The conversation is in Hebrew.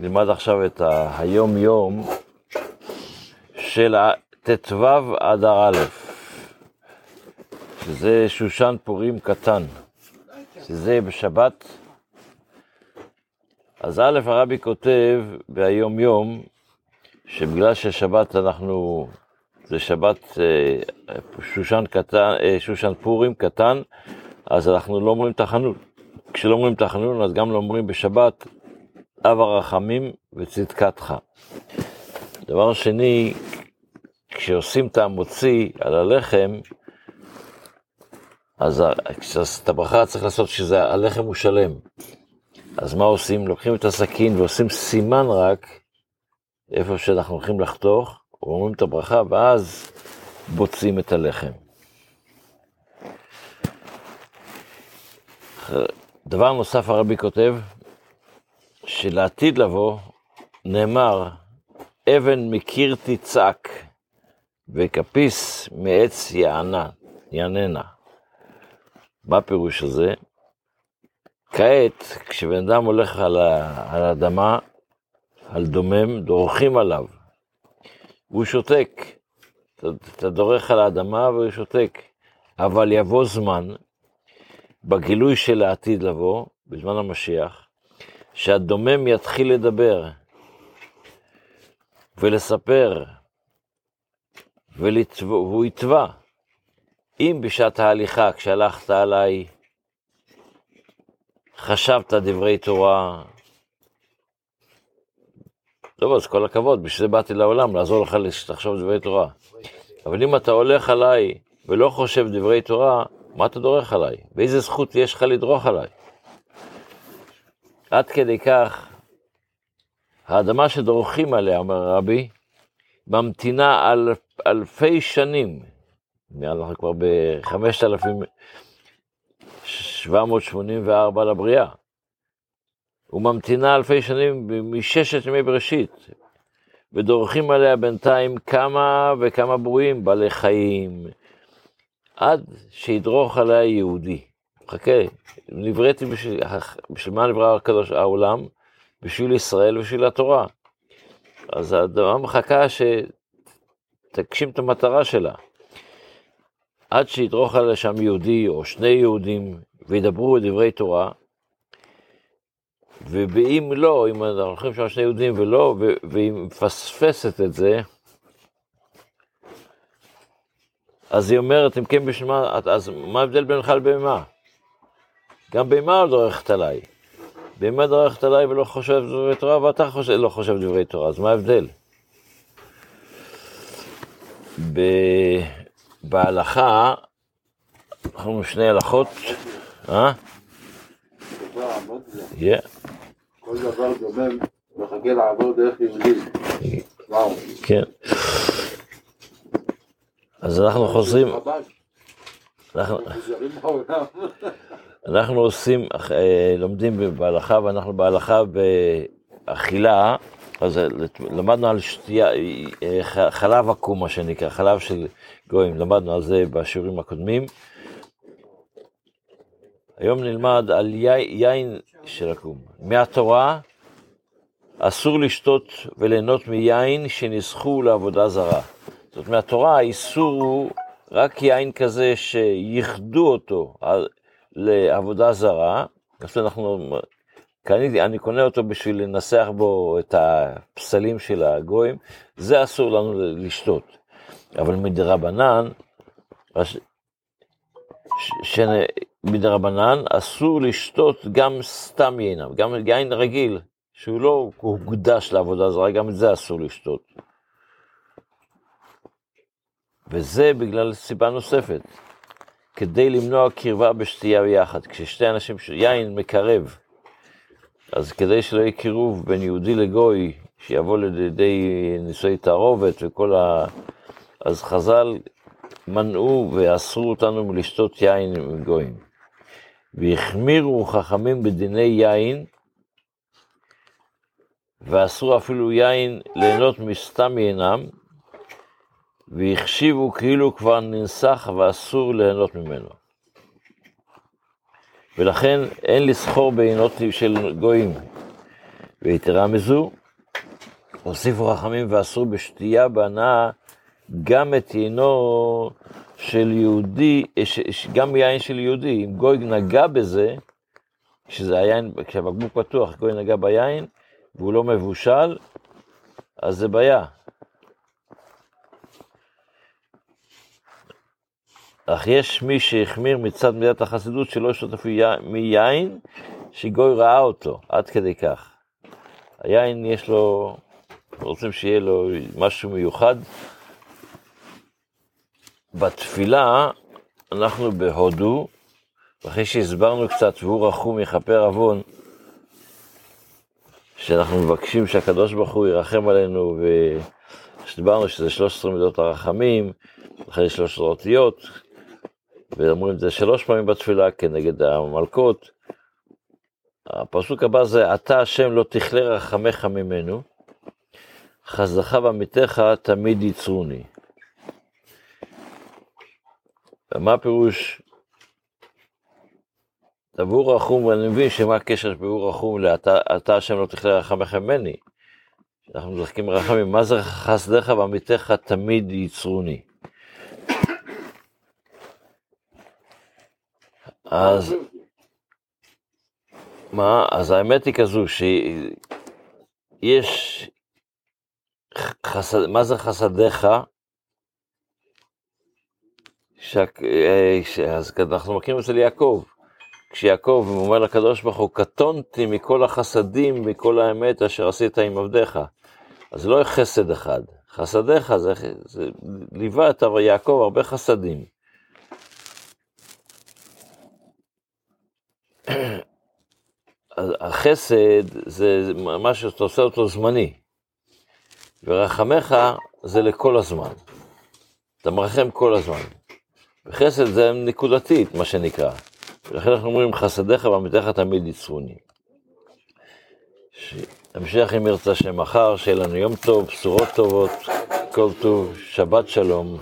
נלמד עכשיו את היום-יום של ט"ו אדר א', שזה שושן פורים קטן, שזה בשבת. אז א', הרבי כותב ביום-יום, שבגלל ששבת אנחנו, זה שבת אה, שושן, קטן, אה, שושן פורים קטן, אז אנחנו לא אומרים תחנון. כשלא אומרים תחנון, אז גם לא אומרים בשבת אב הרחמים וצדקתך. דבר שני, כשעושים את המוציא על הלחם, אז את הברכה צריך לעשות שהלחם הוא שלם. אז מה עושים? לוקחים את הסכין ועושים סימן רק איפה שאנחנו הולכים לחתוך, אומרים את הברכה, ואז בוצעים את הלחם. דבר נוסף הרבי כותב, שלעתיד לבוא נאמר, אבן מקיר תצעק, וכפיס מעץ יענה, יעננה. מה הפירוש הזה? כעת, כשבן אדם הולך על, האדמה, על דומם, דורכים עליו. הוא שותק. אתה דורך על האדמה והוא שותק. אבל יבוא זמן, בגילוי של העתיד לבוא, בזמן המשיח, שהדומם יתחיל לדבר ולספר, והוא יתבע. אם בשעת ההליכה, כשהלכת עליי, חשבת דברי תורה, טוב, אז כל הכבוד, בשביל זה באתי לעולם, לעזור לך שתחשוב דברי תורה. אבל אם אתה הולך עליי ולא חושב דברי תורה, מה אתה דורך עליי? ואיזה זכות יש לך לדרוך עליי? עד כדי כך, האדמה שדורכים עליה, אומר הרבי, ממתינה אל, אלפי שנים, אנחנו כבר ב-5784 לבריאה, וממתינה אלפי שנים מששת ימי בראשית, ודורכים עליה בינתיים כמה וכמה ברואים, בעלי חיים, עד שידרוך עליה יהודי. חכה, נבראתי בשביל, בשביל מה נברא הקדוש העולם? בשביל ישראל ובשביל התורה. אז האדמה מחכה שתגשים את המטרה שלה. עד שידרוך עליה שם יהודי או שני יהודים וידברו דברי תורה, ואם לא, אם אנחנו הולכים שם שני יהודים ולא, והיא מפספסת את זה, אז היא אומרת, אם כן בשביל מה, אז מה ההבדל בינך לבהמה? גם בהמה דורכת עליי. בהמה דורכת עליי ולא חושב דברי תורה, ואתה חושב, לא חושב דברי תורה, אז מה ההבדל? ב... בהלכה, אנחנו שני הלכות, אה? כל דבר דומם מחכה לעבור דרך יהודים. כן. אז אנחנו חוזרים, אנחנו עושים, אה, לומדים בהלכה, ואנחנו בהלכה באכילה, אז למדנו על שתייה, אה, חלב עקום, מה שנקרא, חלב של גויים, למדנו על זה בשיעורים הקודמים. היום נלמד על יין של עקום. מהתורה אסור לשתות וליהנות מיין שניסחו לעבודה זרה. זאת אומרת, מהתורה האיסור הוא רק יין כזה שייחדו אותו לעבודה זרה, אז אנחנו, קניתי, אני קונה אותו בשביל לנסח בו את הפסלים של הגויים, זה אסור לנו לשתות. אבל מדרבנן, מדרבנן אסור לשתות גם סתם יינם, גם יין רגיל, שהוא לא הוקדש לעבודה זרה, גם את זה אסור לשתות. וזה בגלל סיבה נוספת, כדי למנוע קרבה בשתייה ביחד. כששתי אנשים, יין מקרב, אז כדי שלא יהיה קירוב בין יהודי לגוי, שיבוא לידי נישואי תערובת וכל ה... אז חז"ל מנעו ואסרו אותנו מלשתות יין עם גויים. והחמירו חכמים בדיני יין, ואסרו אפילו יין ליהנות מסתם יינם, והחשיבו כאילו כבר ננסח ואסור ליהנות ממנו. ולכן אין לסחור בעינות של גויים, ויתרה מזו, הוסיפו חכמים ואסרו בשתייה בהנאה גם את יינו של יהודי, גם יין של יהודי, אם גוי נגע בזה, כשזה היין, כשהבקבוק פתוח, גוי נגע ביין, והוא לא מבושל, אז זה בעיה. אך יש מי שהחמיר מצד מידת החסידות שלא אפילו מיין שגוי ראה אותו, עד כדי כך. היין יש לו, רוצים שיהיה לו משהו מיוחד. בתפילה אנחנו בהודו, ואחרי שהסברנו קצת, והוא רחום יכפר עוון, שאנחנו מבקשים שהקדוש ברוך הוא ירחם עלינו, ושדיברנו שזה 13 מידות הרחמים, אחרי 13 אותיות, ואומרים את זה שלוש פעמים בתפילה כנגד המלכות. הפסוק הבא זה, אתה השם לא תכלה רחמך ממנו, חסדך ועמיתך תמיד יצרוני. ומה הפירוש? תבואו רחום, ואני מבין שמה הקשר שביאור רחום ל"אתה השם לא תכלה רחמך ממני". אנחנו משחקים רחמים, מה זה חסדך ועמיתך תמיד יצרוני? אז מה? אז האמת היא כזו שיש, חסד, מה זה חסדיך? ש... אז אנחנו מכירים אצל יעקב. כשיעקב אומר לקדוש ברוך הוא, קטונתי מכל החסדים, מכל האמת אשר עשית עם עבדיך. אז זה לא חסד אחד, חסדיך זה, זה ליווה את יעקב הרבה חסדים. החסד זה משהו שאתה עושה אותו זמני, ורחמך זה לכל הזמן. אתה מרחם כל הזמן. וחסד זה נקודתית, מה שנקרא. ולכן אנחנו אומרים, חסדיך ועמיתך תמיד יצרוני. המשך אם ירצה שם מחר, שיהיה לנו יום טוב, בשורות טובות, כל טוב, שבת שלום.